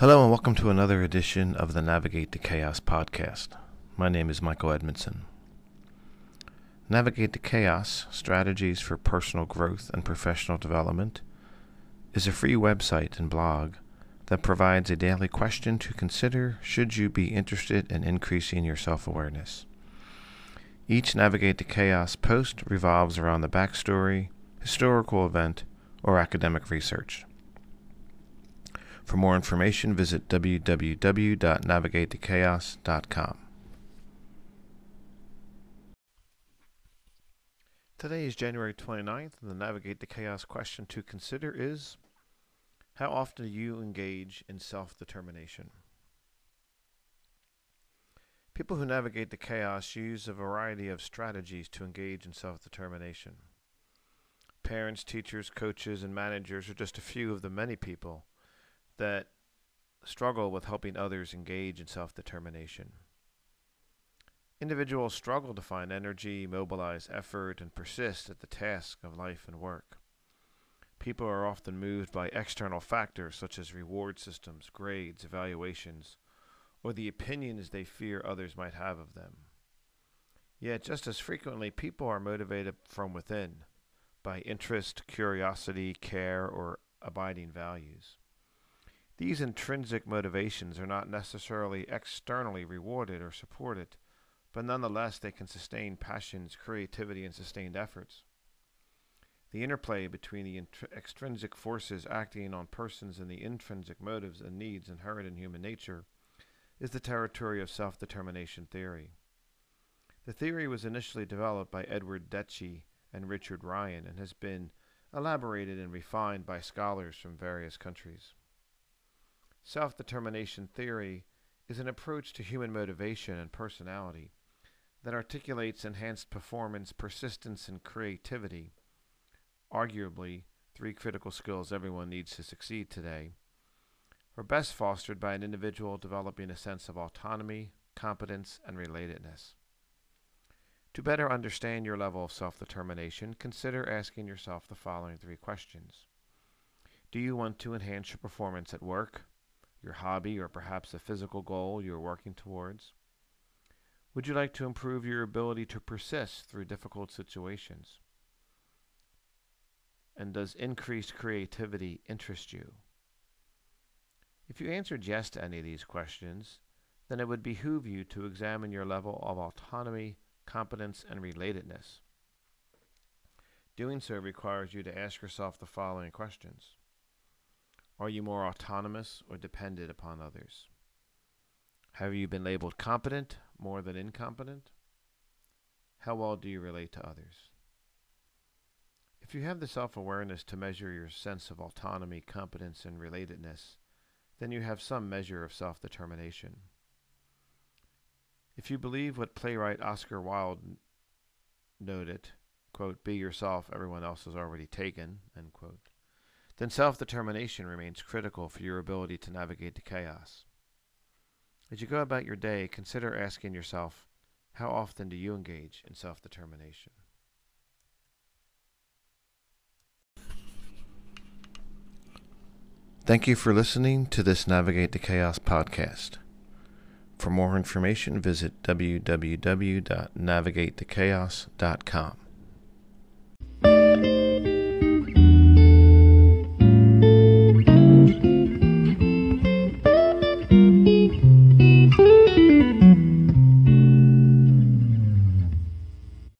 Hello, and welcome to another edition of the Navigate the Chaos podcast. My name is Michael Edmondson. Navigate the Chaos Strategies for Personal Growth and Professional Development is a free website and blog that provides a daily question to consider should you be interested in increasing your self awareness. Each Navigate the Chaos post revolves around the backstory, historical event, or academic research. For more information, visit www.navigatethechaos.com. Today is January 29th, and the Navigate the Chaos question to consider is How often do you engage in self determination? People who navigate the chaos use a variety of strategies to engage in self determination. Parents, teachers, coaches, and managers are just a few of the many people that struggle with helping others engage in self determination. Individuals struggle to find energy, mobilize effort, and persist at the task of life and work. People are often moved by external factors such as reward systems, grades, evaluations, or the opinions they fear others might have of them. Yet, just as frequently, people are motivated from within by interest, curiosity, care, or abiding values. These intrinsic motivations are not necessarily externally rewarded or supported, but nonetheless they can sustain passions, creativity, and sustained efforts. The interplay between the extrinsic forces acting on persons and the intrinsic motives and needs inherent in human nature is the territory of self determination theory. The theory was initially developed by Edward Deci and Richard Ryan and has been elaborated and refined by scholars from various countries. Self determination theory is an approach to human motivation and personality that articulates enhanced performance, persistence, and creativity, arguably three critical skills everyone needs to succeed today, are best fostered by an individual developing a sense of autonomy, competence, and relatedness. To better understand your level of self determination, consider asking yourself the following three questions Do you want to enhance your performance at work? Your hobby, or perhaps a physical goal you're working towards? Would you like to improve your ability to persist through difficult situations? And does increased creativity interest you? If you answered yes to any of these questions, then it would behoove you to examine your level of autonomy, competence, and relatedness. Doing so requires you to ask yourself the following questions are you more autonomous or dependent upon others? Have you been labeled competent more than incompetent? How well do you relate to others? If you have the self awareness to measure your sense of autonomy, competence, and relatedness, then you have some measure of self determination. If you believe what playwright Oscar Wilde noted, quote, be yourself, everyone else is already taken, end quote, then self determination remains critical for your ability to navigate the chaos. As you go about your day, consider asking yourself how often do you engage in self determination? Thank you for listening to this Navigate the Chaos podcast. For more information, visit www.navigatethechaos.com.